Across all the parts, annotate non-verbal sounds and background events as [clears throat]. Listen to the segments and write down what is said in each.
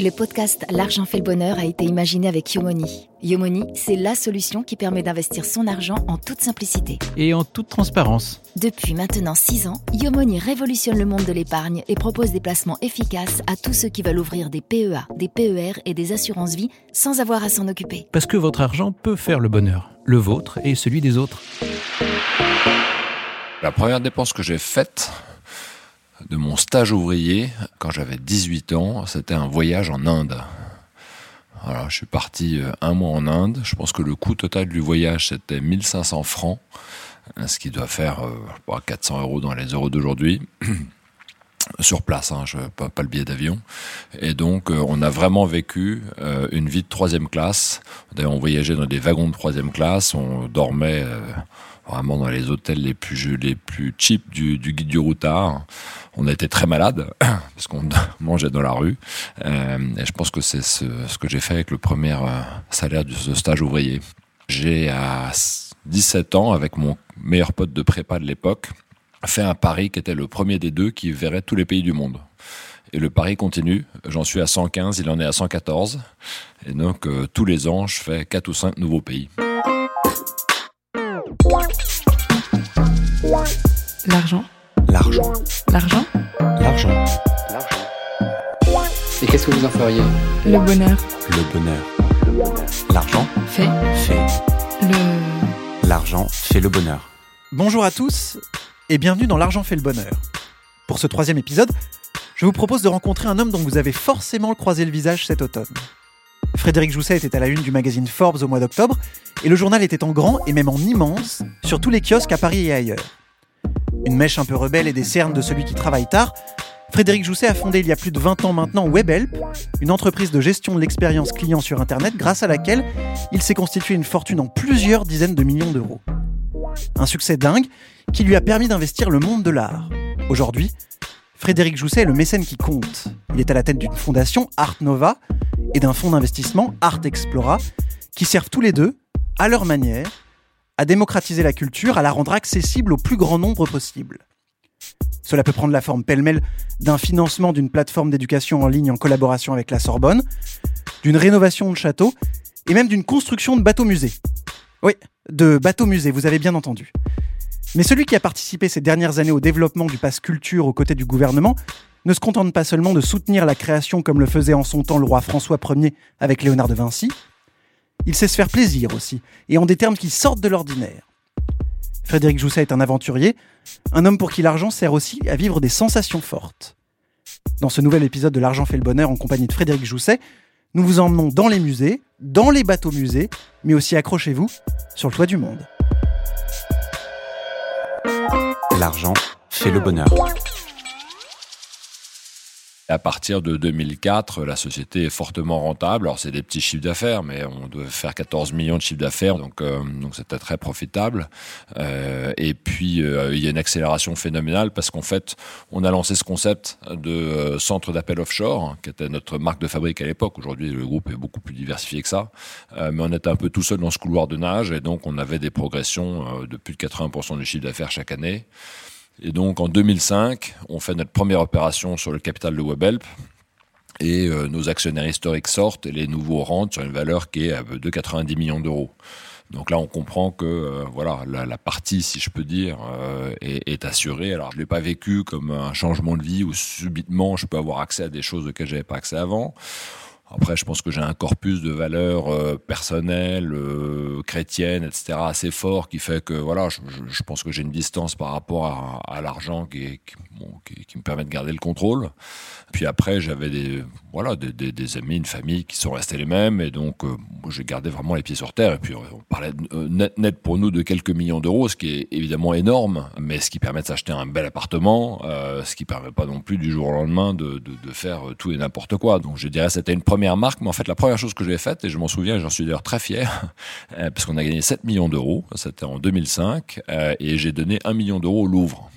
Le podcast L'argent fait le bonheur a été imaginé avec Yomoni. Yomoni, c'est la solution qui permet d'investir son argent en toute simplicité. Et en toute transparence. Depuis maintenant 6 ans, Yomoni révolutionne le monde de l'épargne et propose des placements efficaces à tous ceux qui veulent ouvrir des PEA, des PER et des assurances-vie sans avoir à s'en occuper. Parce que votre argent peut faire le bonheur, le vôtre et celui des autres. La première dépense que j'ai faite, de mon stage ouvrier quand j'avais 18 ans. C'était un voyage en Inde. Alors, je suis parti euh, un mois en Inde. Je pense que le coût total du voyage, c'était 1500 francs, ce qui doit faire euh, 400 euros dans les euros d'aujourd'hui. [clears throat] Sur place, hein, je, pas, le billet d'avion. Et donc, euh, on a vraiment vécu euh, une vie de troisième classe. D'ailleurs, on voyageait dans des wagons de troisième classe, on dormait euh, vraiment dans les hôtels les plus les plus cheap du, du guide du routard. On a été très malade [clears throat] parce qu'on [laughs] mangeait dans la rue. Euh, et je pense que c'est ce, que j'ai fait avec le premier euh, salaire de ce stage ouvrier. J'ai à 17 ans, avec mon meilleur pote de prépa de l'époque, fait un pari qui était le premier des deux qui verrait tous les pays du monde. Et le pari continue. J'en suis à 115, il en est à 114. Et donc, euh, tous les ans, je fais 4 ou 5 nouveaux pays. L'argent. L'argent. L'argent. L'argent. Et qu'est-ce que vous en feriez? Le bonheur. Le bonheur. L'argent Fait. fait. Le. L'argent fait le bonheur. Bonjour à tous et bienvenue dans L'argent fait le bonheur. Pour ce troisième épisode, je vous propose de rencontrer un homme dont vous avez forcément croisé le visage cet automne. Frédéric Jousset était à la une du magazine Forbes au mois d'octobre et le journal était en grand et même en immense sur tous les kiosques à Paris et ailleurs. Une mèche un peu rebelle et des cernes de celui qui travaille tard, Frédéric Jousset a fondé il y a plus de 20 ans maintenant WebHelp, une entreprise de gestion de l'expérience client sur Internet grâce à laquelle il s'est constitué une fortune en plusieurs dizaines de millions d'euros. Un succès dingue qui lui a permis d'investir le monde de l'art. Aujourd'hui, Frédéric Jousset est le mécène qui compte. Il est à la tête d'une fondation Art Nova et d'un fonds d'investissement Art Explora qui servent tous les deux, à leur manière, à démocratiser la culture, à la rendre accessible au plus grand nombre possible. Cela peut prendre la forme pêle-mêle d'un financement d'une plateforme d'éducation en ligne en collaboration avec la Sorbonne, d'une rénovation de châteaux et même d'une construction de bateaux-musées. Oui, de bateaux-musées, vous avez bien entendu. Mais celui qui a participé ces dernières années au développement du pass culture aux côtés du gouvernement ne se contente pas seulement de soutenir la création comme le faisait en son temps le roi François Ier avec Léonard de Vinci, il sait se faire plaisir aussi, et en des termes qui sortent de l'ordinaire. Frédéric Jousset est un aventurier, un homme pour qui l'argent sert aussi à vivre des sensations fortes. Dans ce nouvel épisode de L'argent fait le bonheur en compagnie de Frédéric Jousset, nous vous emmenons dans les musées, dans les bateaux musées, mais aussi accrochez-vous sur le toit du monde. L'argent fait le bonheur. À partir de 2004, la société est fortement rentable. Alors c'est des petits chiffres d'affaires, mais on doit faire 14 millions de chiffres d'affaires, donc euh, donc c'était très profitable. Euh, et puis euh, il y a une accélération phénoménale parce qu'en fait, on a lancé ce concept de euh, centre d'appel offshore, hein, qui était notre marque de fabrique à l'époque. Aujourd'hui, le groupe est beaucoup plus diversifié que ça, Euh, mais on était un peu tout seul dans ce couloir de nage, et donc on avait des progressions euh, de plus de 80% du chiffre d'affaires chaque année. Et donc en 2005, on fait notre première opération sur le capital de WebHelp. Et euh, nos actionnaires historiques sortent et les nouveaux rentrent sur une valeur qui est de 90 millions d'euros. Donc là, on comprend que euh, voilà la, la partie, si je peux dire, euh, est, est assurée. Alors, je l'ai pas vécu comme un changement de vie où subitement je peux avoir accès à des choses auxquelles j'avais pas accès avant. Après, je pense que j'ai un corpus de valeurs euh, personnelles, euh, chrétiennes, etc., assez fort, qui fait que voilà, je, pense que j'ai une distance par rapport à, l'argent qui me permet de garder le contrôle. Puis après, j'avais des voilà des, des- des amis, une famille qui sont restés les mêmes, et donc euh, j'ai gardé vraiment les pieds sur terre. Et puis on parlait euh, net, net pour nous de quelques millions d'euros, ce qui est évidemment énorme, mais ce qui permet de s'acheter un bel appartement, euh, ce qui permet pas non plus du jour au lendemain de, de, de faire euh, tout et n'importe quoi. Donc je dirais c'était une première marque, mais en fait la première chose que j'ai faite, et je m'en souviens, j'en suis d'ailleurs très fier, [laughs] euh, parce qu'on a gagné 7 millions d'euros, c'était en 2005, euh, et j'ai donné 1 million d'euros au Louvre.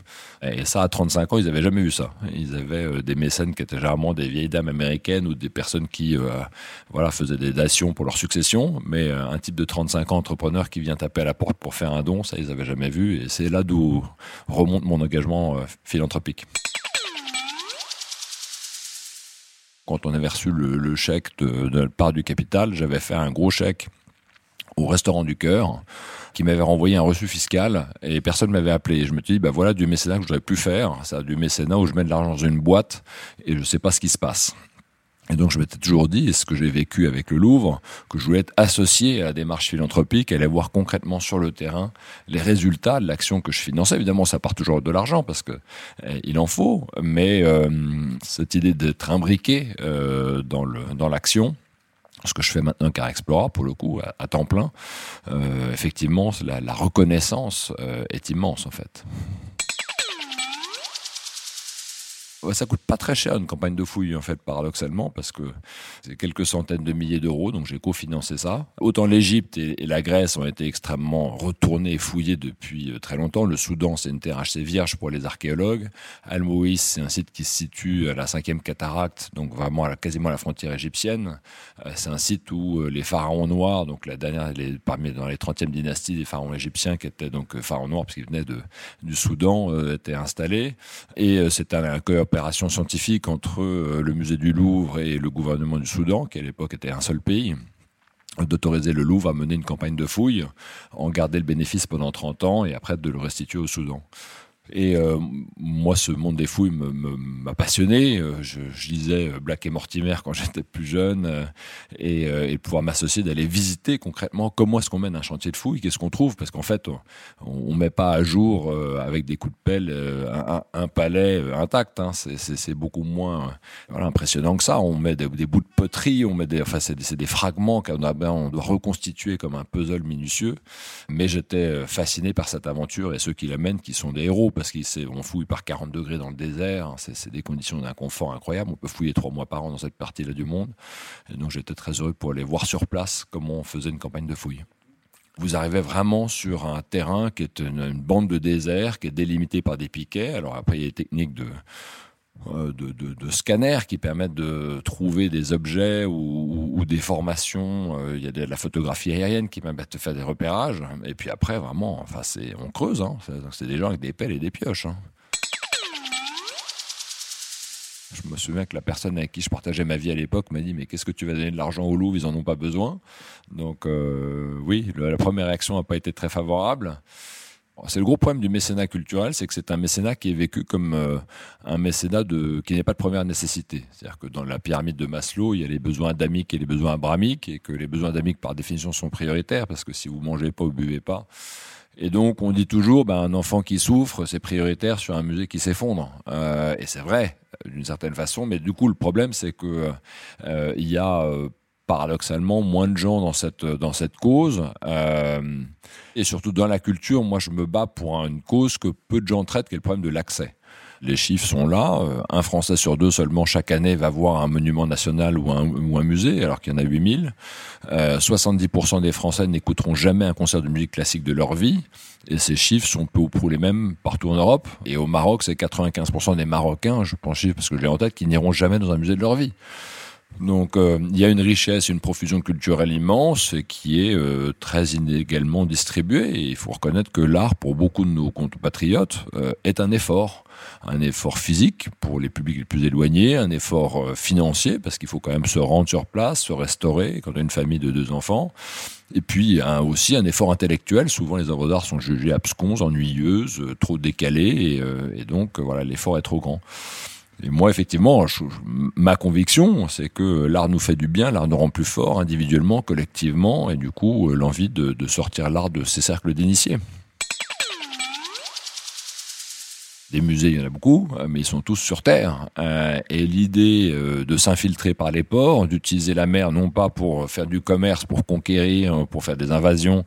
Et ça, à 35 ans, ils avaient jamais vu ça. Ils avaient euh, des mécènes qui étaient généralement des vieilles dames américaines ou des personnes qui, euh, voilà, faisaient des dations pour leur succession. Mais euh, un type de 35 ans entrepreneur qui vient taper à la porte pour faire un don, ça, ils avaient jamais vu. Et c'est là d'où remonte mon engagement philanthropique. quand on avait reçu le, chèque de, de part du capital, j'avais fait un gros chèque au restaurant du cœur qui m'avait renvoyé un reçu fiscal et personne m'avait appelé. Je me suis dit, bah voilà du mécénat que je n'aurais plus faire, ça, du mécénat où je mets de l'argent dans une boîte et je ne sais pas ce qui se passe. Et donc je m'étais toujours dit, et ce que j'ai vécu avec le Louvre, que je voulais être associé à la démarche philanthropique, aller voir concrètement sur le terrain les résultats de l'action que je finançais. Évidemment, ça part toujours de l'argent parce que eh, il en faut, mais euh, cette idée d'être imbriqué euh, dans l'action, ce que je fais maintenant car Explora pour le coup à, temps plein, euh, effectivement la, la reconnaissance euh, est immense en fait. Ça coûte pas très cher une campagne de fouilles en fait paradoxalement parce que c'est quelques centaines de milliers d'euros donc j'ai cofinancé ça. Autant l'Égypte et, la Grèce ont été extrêmement retournés et fouillés depuis euh, très longtemps. Le Soudan c'est une terre assez vierge pour les archéologues. Al Moïs c'est un site qui se situe à la cinquième cataracte donc vraiment à quasiment à la frontière égyptienne. Euh, c'est un site où euh, les pharaons noirs donc la dernière parmi dans les 30e dynasties des pharaons égyptiens qui étaient donc pharaons noirs parce qu'ils venaient de, du Soudan étaient installés et c'est un, un opération scientifique entre euh, le musée du Louvre et le gouvernement du Soudan, qui à l'époque était un seul pays d'autoriser le Louvre à mener une campagne de fouilles, en garder le bénéfice pendant 30 ans et après de le restituer au Soudan. Et euh, moi, ce monde des fouilles m'a passionné. Euh, je, lisais euh, Black et Mortimer quand [laughs] j'étais plus jeune, et, et pouvoir m'associer, d'aller visiter concrètement comment est-ce qu'on mène un chantier de fouilles, qu'est-ce qu'on trouve, parce qu'en fait, on, ne met pas à jour avec des coups de pelle un, palais intact. Hein. C'est beaucoup moins impressionnant que ça. On met des, bouts de poterie, on met des, enfin, c'est des, fragments qu'on ben, doit reconstituer comme un puzzle minutieux. Mais j'étais fasciné par cette aventure et ceux qui la mènent, qui sont des héros parce qu'on fouille par 40 degrés dans le désert. Hein, c'est des conditions d'inconfort incroyables. On peut fouiller trois mois par an dans cette partie-là du monde. Et donc j'étais très heureux pour aller voir sur place comment on faisait une campagne de fouille vous arrivez vraiment sur un terrain qui est une, bande de désert, qui est délimité par des piquets. Alors après, il y a des techniques de, euh, de, scanners qui permettent de trouver des objets ou, des formations. Euh, il y a de la photographie aérienne qui permet de faire des repérages. Et puis après, vraiment, enfin, c'est, on creuse. Hein. C'est des gens avec des pelles et des pioches. Hein. Je me souviens que la personne avec qui je partageais ma vie à l'époque m'a dit mais qu'est-ce que tu vas donner de l'argent au Louvre? Ils en ont pas besoin. Donc euh, oui, la première réaction n'a pas été très favorable. C'est le gros problème du mécénat culturel, c'est que c'est un mécénat qui est vécu comme euh, un mécénat qui n'est pas de première nécessité. C'est-à-dire que dans la pyramide de Maslow, il y a les besoins adamiques et les besoins abramiques, et que les besoins adamiques, par définition, sont prioritaires, parce que si vous mangez pas ou buvez pas, et donc, on dit toujours, ben, un enfant qui souffre, c'est prioritaire sur un musée qui s'effondre. Euh, et c'est vrai, d'une certaine façon. Mais du coup, le problème, c'est que euh, il y a paradoxalement moins de gens dans cette dans cette cause euh, et surtout dans la culture moi je me bats pour une cause que peu de gens traitent qui est le problème de l'accès les chiffres sont là. Euh, un Français sur deux seulement chaque année va voir un monument national ou un, musée, alors qu'il y en a 8000. Euh, 70% des Français n'écouteront jamais un concert de musique classique de leur vie. Et ces chiffres sont peu ou prou les mêmes partout en Europe. Et au Maroc, c'est 95% des Marocains, je pense parce que je l'ai en tête, qui n'iront jamais dans un musée de leur vie. Donc euh, il y a une richesse, une profusion culturelle immense qui est euh, très inégalement distribuée. Il faut reconnaître que l'art, pour beaucoup de nos compatriotes, euh, est un effort. Un effort physique pour les publics les plus éloignés, un effort financier parce qu'il faut quand même se rendre sur place, se restaurer quand on a une famille de deux enfants. Et puis aussi un effort intellectuel. Souvent les œuvres d'art sont jugées absconses, ennuyeuses, trop décalées, et, et donc voilà l'effort est trop grand. Et moi, effectivement, ma conviction, c'est que l'art nous fait du bien, l'art nous rend plus fort individuellement, collectivement, et du coup, euh, l'envie de sortir l'art de ces cercles d'initiés. Des musées, il y en a beaucoup, euh, mais ils sont tous sur Terre. Euh, et l'idée euh, de s'infiltrer par les ports, d'utiliser la mer non pas pour faire du commerce, pour conquérir, pour faire des invasions,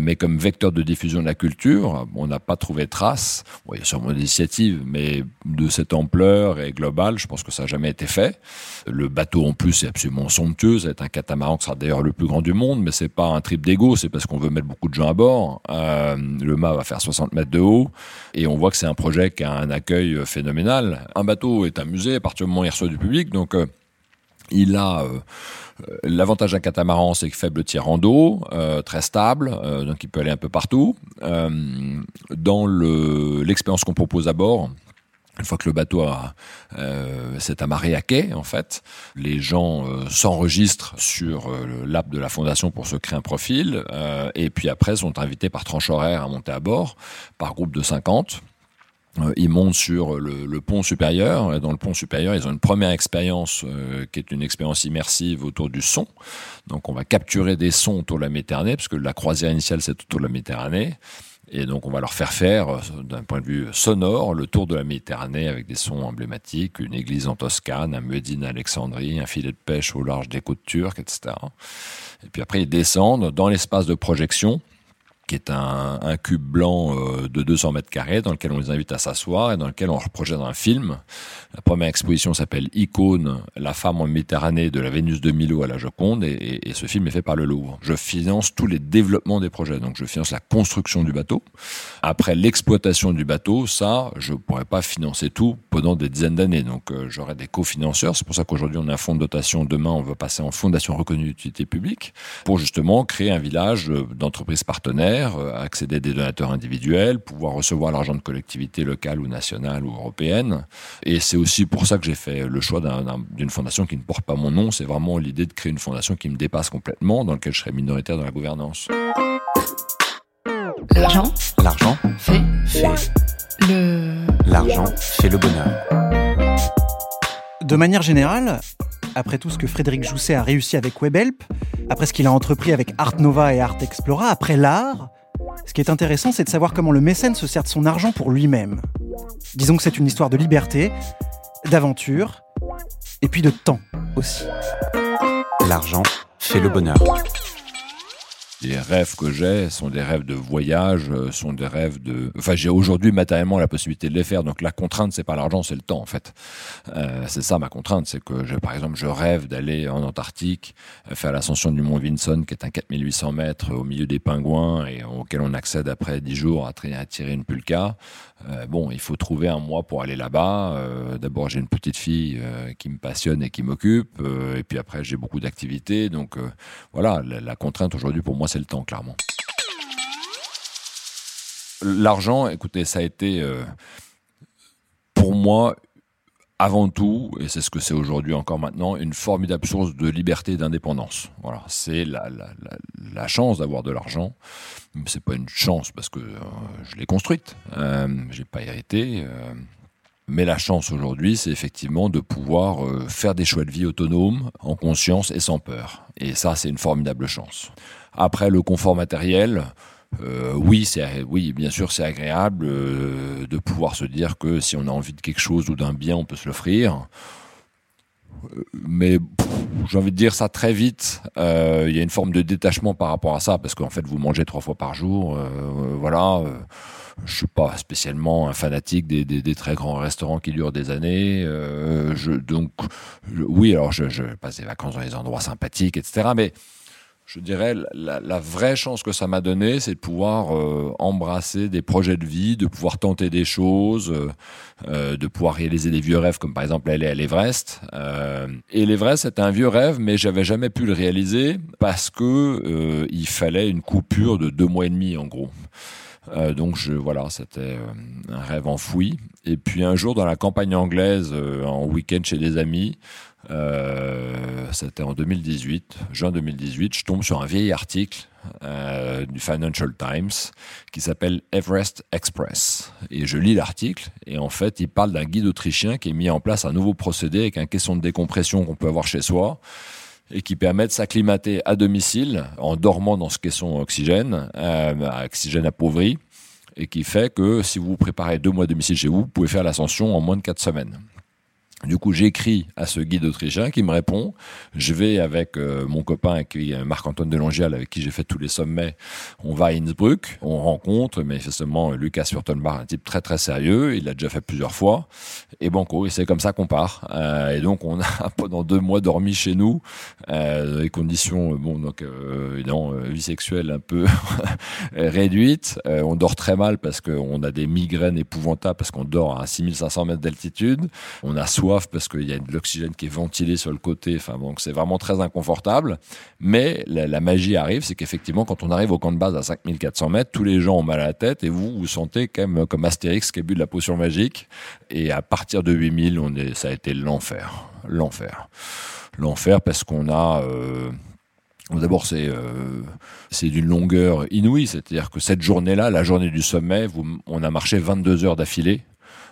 mais comme vecteur de diffusion de la culture, on n'a pas trouvé trace. Bon, il y a sûrement des initiatives, mais de cette ampleur et globale, je pense que ça n'a jamais été fait. Le bateau en plus est absolument somptueux, c'est un catamaran qui sera d'ailleurs le plus grand du monde, mais c'est pas un trip d'ego, c'est parce qu'on veut mettre beaucoup de gens à bord. le mât va faire 60 mètres de haut, et on voit que c'est un projet qui a un accueil euh, phénoménal. Un bateau est un musée à partir du moment où il reçoit du public, donc euh, il a euh, l'avantage d'un catamaran, c'est que faible tir en dos, très stable, donc il peut aller un peu partout. dans l'expérience qu'on propose à bord, une fois que le bateau a, c'est à Mariaquet en fait. Les gens s'enregistrent sur l'app de la fondation pour se créer un profil et puis après sont invités par tranche horaire à monter à bord par groupe de 50 euh, ils montent sur le, pont supérieur. Et dans le pont supérieur, ils ont une première expérience euh, qui est une expérience immersive autour du son. Donc, on va capturer des sons autour de la Méditerranée, parce que la croisière initiale, c'est autour de la Méditerranée. Et donc, on va leur faire faire, euh, d'un point de vue sonore, le tour de la Méditerranée avec des sons emblématiques, une église en Toscane, un Médine à Alexandrie, un filet de pêche au large des côtes turques, etc. Et puis après, ils descendent dans l'espace de projection qui est un, cube blanc euh, de 200 mètres carrés dans lequel on les invite à s'asseoir et dans lequel on projette un film. La première exposition s'appelle Icône, la femme en Méditerranée de la Vénus de Milo à la Joconde et, ce film est fait par le Louvre. Je finance tous les développements des projets, donc je finance la construction du bateau. Après l'exploitation du bateau, ça, je pourrais pas financer tout pendant des dizaines d'années, donc euh, j'aurai des cofinanceurs. C'est pour ça qu'aujourd'hui on a un fonds de dotation. Demain, on va passer en fondation reconnue d'utilité publique pour justement créer un village euh, d'entreprises partenaires euh, accéder à des donateurs individuels, pouvoir recevoir l'argent de collectivités locales ou nationales ou européennes. Et c'est aussi pour ça que j'ai fait le choix d'une fondation qui ne porte pas mon nom. C'est vraiment l'idée de créer une fondation qui me dépasse complètement, dans laquelle je serai minoritaire dans la gouvernance. L'argent. L'argent. Fait. Fait. Le. L'argent fait le bonheur. De manière générale, après tout ce que Frédéric Jousset a réussi avec WebHelp, après ce qu'il a entrepris avec Art Nova et Art Explora, après l'art, ce qui est intéressant, c'est de savoir comment le mécène se sert de son argent pour lui-même. Disons que c'est une histoire de liberté, d'aventure, et puis de temps aussi. L'argent fait le bonheur les rêves que j'ai sont des rêves de voyage, euh, sont des rêves de. Enfin, j'ai aujourd'hui matériellement la possibilité de les faire. Donc la contrainte, c'est pas l'argent, c'est le temps en fait. Euh, c'est ça ma contrainte, c'est que par exemple, je rêve d'aller en Antarctique, euh, faire l'ascension du mont Vinson, qui est un 4800 mètres au milieu des pingouins et auquel on accède après 10 jours à, tirer une pulka. Bon, il faut trouver un mois pour aller là-bas. D'abord, j'ai une petite fille qui me passionne et qui m'occupe, et puis après, j'ai beaucoup d'activités. Donc voilà, la, contrainte aujourd'hui pour moi, c'est le temps, clairement. L'argent, écoutez, ça a été pour moi avant tout, et c'est ce que c'est aujourd'hui encore maintenant, une formidable source de liberté et d'indépendance. Voilà, c'est la, chance d'avoir de l'argent. C'est pas une chance parce que euh, je l'ai construite. Euh, j'ai pas hérité. Euh, mais la chance aujourd'hui, c'est effectivement de pouvoir euh, faire des choix de vie autonomes, en conscience et sans peur. Et ça, c'est une formidable chance. Après, le confort matériel, euh, oui, oui, bien sûr, c'est agréable euh, de pouvoir se dire que si on a envie de quelque chose ou d'un bien, on peut se l'offrir. Euh, mais j'ai envie de dire ça très vite. Il y a une forme de détachement par rapport à ça, parce qu'en fait, vous mangez trois fois par jour. voilà. je suis pas spécialement un fanatique des, très grands restaurants qui durent des années. donc, oui, alors je, je passe des vacances dans des endroits sympathiques, etc. Mais je dirais, la, la, vraie chance que ça m'a donné, c'est de pouvoir euh, embrasser des projets de vie, de pouvoir tenter des choses, euh, euh de pouvoir réaliser des vieux rêves, comme par exemple aller à l'Everest. Euh, et l'Everest, c'était un vieux rêve, mais j'avais jamais pu le réaliser parce que il fallait une coupure de deux mois et demi, en gros. donc je, voilà, c'était un rêve enfoui. Et puis un jour, dans la campagne anglaise, en week-end chez des amis, euh, c'était en 2018, juin 2018, je tombe sur un vieil article euh, du Financial Times qui s'appelle Everest Express. Et je lis l'article et en fait, il parle d'un guide autrichien qui a mis en place un nouveau procédé avec un caisson de décompression qu'on peut avoir chez soi et qui permet de s'acclimater à domicile en dormant dans ce caisson oxygène, euh, oxygène appauvri, et qui fait que si vous vous préparez deux mois de domicile chez vous, vous pouvez faire l'ascension en moins de quatre semaines. Du coup, j'écris à ce guide autrichien qui me répond. Je vais avec euh, mon copain, qui Marc-Antoine Delongial, avec qui j'ai fait tous les sommets. On va à Innsbruck. On rencontre manifestement Lucas Furtenbach, un type très très sérieux. Il l'a déjà fait plusieurs fois. Et banco, et c'est comme ça qu'on part. Euh, et donc, on a [laughs] pendant deux mois dormi chez nous, euh, dans des conditions, bon, donc euh, évidemment, vie sexuelle un peu [laughs] réduite. on dort très mal parce qu'on a des migraines épouvantables parce qu'on dort à 6500 mètres d'altitude. On a soif parce qu'il y a de l'oxygène qui est ventilé sur le côté. Donc c'est vraiment très inconfortable. Mais la, magie arrive, c'est qu'effectivement, quand on arrive au camp de base à 5400 mètres, tous les gens ont mal à la tête et vous vous sentez quand même comme Astérix qui a bu de la potion magique. Et à partir de 8000, on ça a été l'enfer, l'enfer, l'enfer parce qu'on a euh, D'abord, c'est euh, c'est d'une longueur inouïe, c'est-à-dire que cette journée-là, la journée du sommet, on a marché 22 heures d'affilée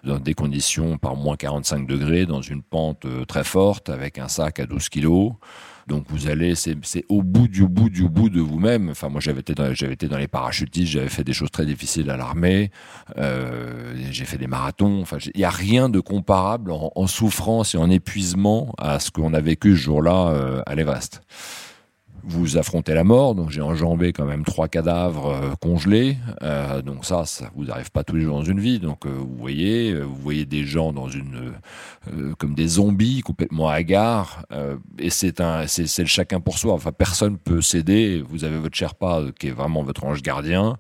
dans des conditions par moins 45 degrés, dans une pente euh, très forte, avec un sac à 12 kilos. Donc vous allez, c'est au bout du bout du bout de vous-même. Enfin moi j'avais été dans, été dans les parachutistes, j'avais fait des choses très difficiles à l'armée, euh, j'ai fait des marathons. Enfin il n'y a rien de comparable en, souffrance et en épuisement à ce qu'on a vécu ce jour-là euh, à l'Everest vous affrontez la mort. Donc j'ai enjambé quand même trois cadavres euh, congelés. Euh, donc ça, ça vous arrive pas tous les jours dans une vie. Donc euh, vous voyez, vous voyez des gens dans une comme des zombies complètement hagards. et c'est un, c'est le chacun pour soi. Enfin personne peut céder. Vous avez votre Sherpa qui est vraiment votre ange gardien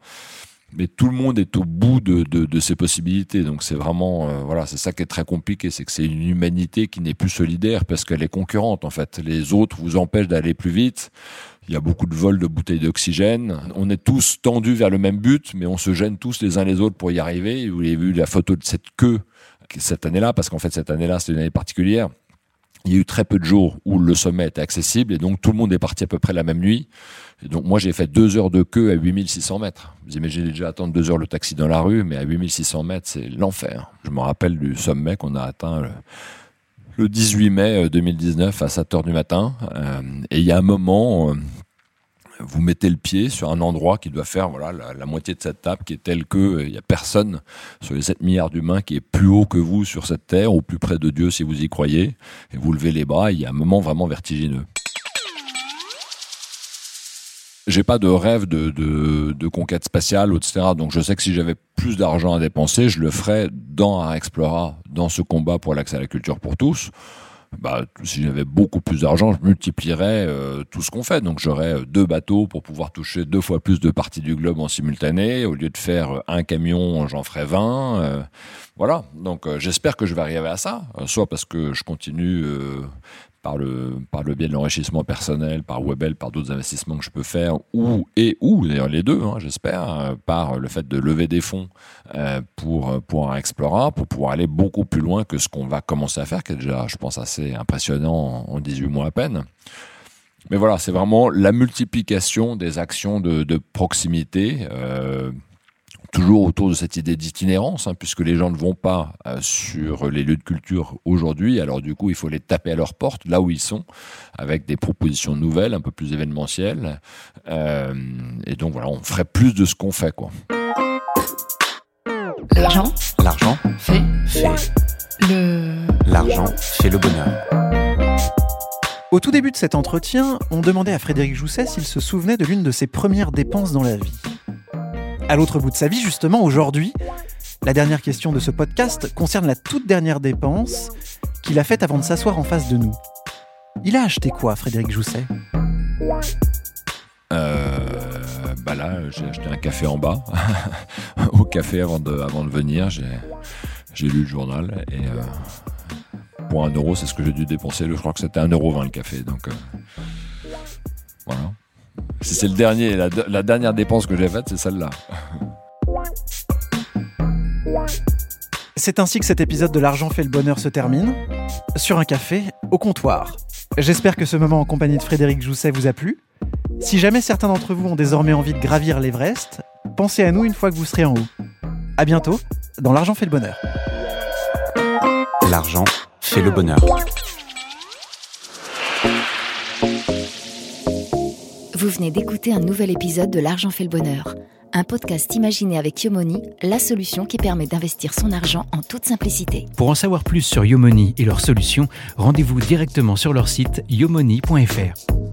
mais tout le monde est au bout de, de, ses possibilités. Donc c'est vraiment, euh, voilà, c'est ça qui est très compliqué, c'est que c'est une humanité qui n'est plus solidaire parce qu'elle est concurrente en fait. Les autres vous empêchent d'aller plus vite. Il y a beaucoup de vols de bouteilles d'oxygène. On est tous tendus vers le même but, mais on se gêne tous les uns les autres pour y arriver. Vous avez vu la photo de cette queue cette année-là, parce qu'en fait cette année-là c'est une année particulière il y a eu très peu de jours où le sommet était accessible et donc tout le monde est parti à peu près la même nuit. Donc moi j'ai fait deux heures de queue à 8600 mètres. Vous imaginez déjà attendre deux heures le taxi dans la rue, mais à 8600 mètres c'est l'enfer. Je me rappelle du sommet qu'on a atteint le, 18 mai 2019 euh, à 7 heures du matin. Euh, et il y a un moment, euh, vous mettez le pied sur un endroit qui doit faire voilà la, moitié de cette table qui est telle que euh, il n'y a personne sur les 7 milliards d'humains qui est plus haut que vous sur cette terre ou plus près de Dieu si vous y croyez. Et vous levez les bras il y a un moment vraiment vertigineux. J'ai pas de rêve de, de, conquête spatiale, etc. Donc je sais que si j'avais plus d'argent à dépenser, je le ferais dans un Explora, dans ce combat pour l'accès à la culture pour tous bah, si j'avais beaucoup plus d'argent, je multiplierais euh, tout ce qu'on fait. Donc j'aurais euh, deux bateaux pour pouvoir toucher deux fois plus de parties du globe en simultané. Au lieu de faire un camion, j'en ferais 20. Euh, voilà. Donc j'espère que je vais arriver à ça. soit parce que je continue par le, biais de l'enrichissement personnel, par Webel, par d'autres investissements que je peux faire, ou et ou d'ailleurs les deux, hein, j'espère, par le fait de lever des fonds euh, pour pour un Explorer, pour pouvoir aller beaucoup plus loin que ce qu'on va commencer à faire, qui est déjà, je pense, assez impressionnant en 18 mois à peine. Mais voilà, c'est vraiment la multiplication des actions de, proximité. Euh, toujours autour de cette idée d'itinérance, hein, puisque les gens ne vont pas euh, sur les lieux de culture aujourd'hui. Alors du coup, il faut les taper à leur porte, là où ils sont, avec des propositions nouvelles, un peu plus événementielles. Euh, et donc voilà, on ferait plus de ce qu'on fait, quoi. L'argent. L'argent fait. Fait. Le. L'argent fait le bonheur. Au tout début de cet entretien, on demandait à Frédéric Jousset s'il se souvenait de l'une de ses premières dépenses dans la vie à l'autre bout de sa vie, justement, aujourd'hui, la dernière question de ce podcast concerne la toute dernière dépense qu'il a faite avant de s'asseoir en face de nous. Il a acheté quoi, Frédéric Jousset? Euh, bah là, j'ai acheté un café en bas, [laughs] au café avant de, avant de venir. J'ai lu le journal et euh, pour un euro, c'est ce que j'ai dû dépenser. Je crois que c'était un euro le café. Donc euh, voilà. Si c'est le dernier, la, dernière dépense que j'ai faite, c'est celle-là. C'est ainsi que cet épisode de L'argent fait le bonheur se termine. Sur un café, au comptoir. J'espère que ce moment en compagnie de Frédéric Jousset vous a plu. Si jamais certains d'entre vous ont désormais envie de gravir l'Everest, pensez à nous une fois que vous serez en haut. À bientôt dans L'argent fait le bonheur. L'argent fait le bonheur. Venez d'écouter un nouvel épisode de L'argent fait le bonheur, un podcast imaginé avec Yomoni, la solution qui permet d'investir son argent en toute simplicité. Pour en savoir plus sur Yomoni et leurs solutions, rendez-vous directement sur leur site yomoni.fr.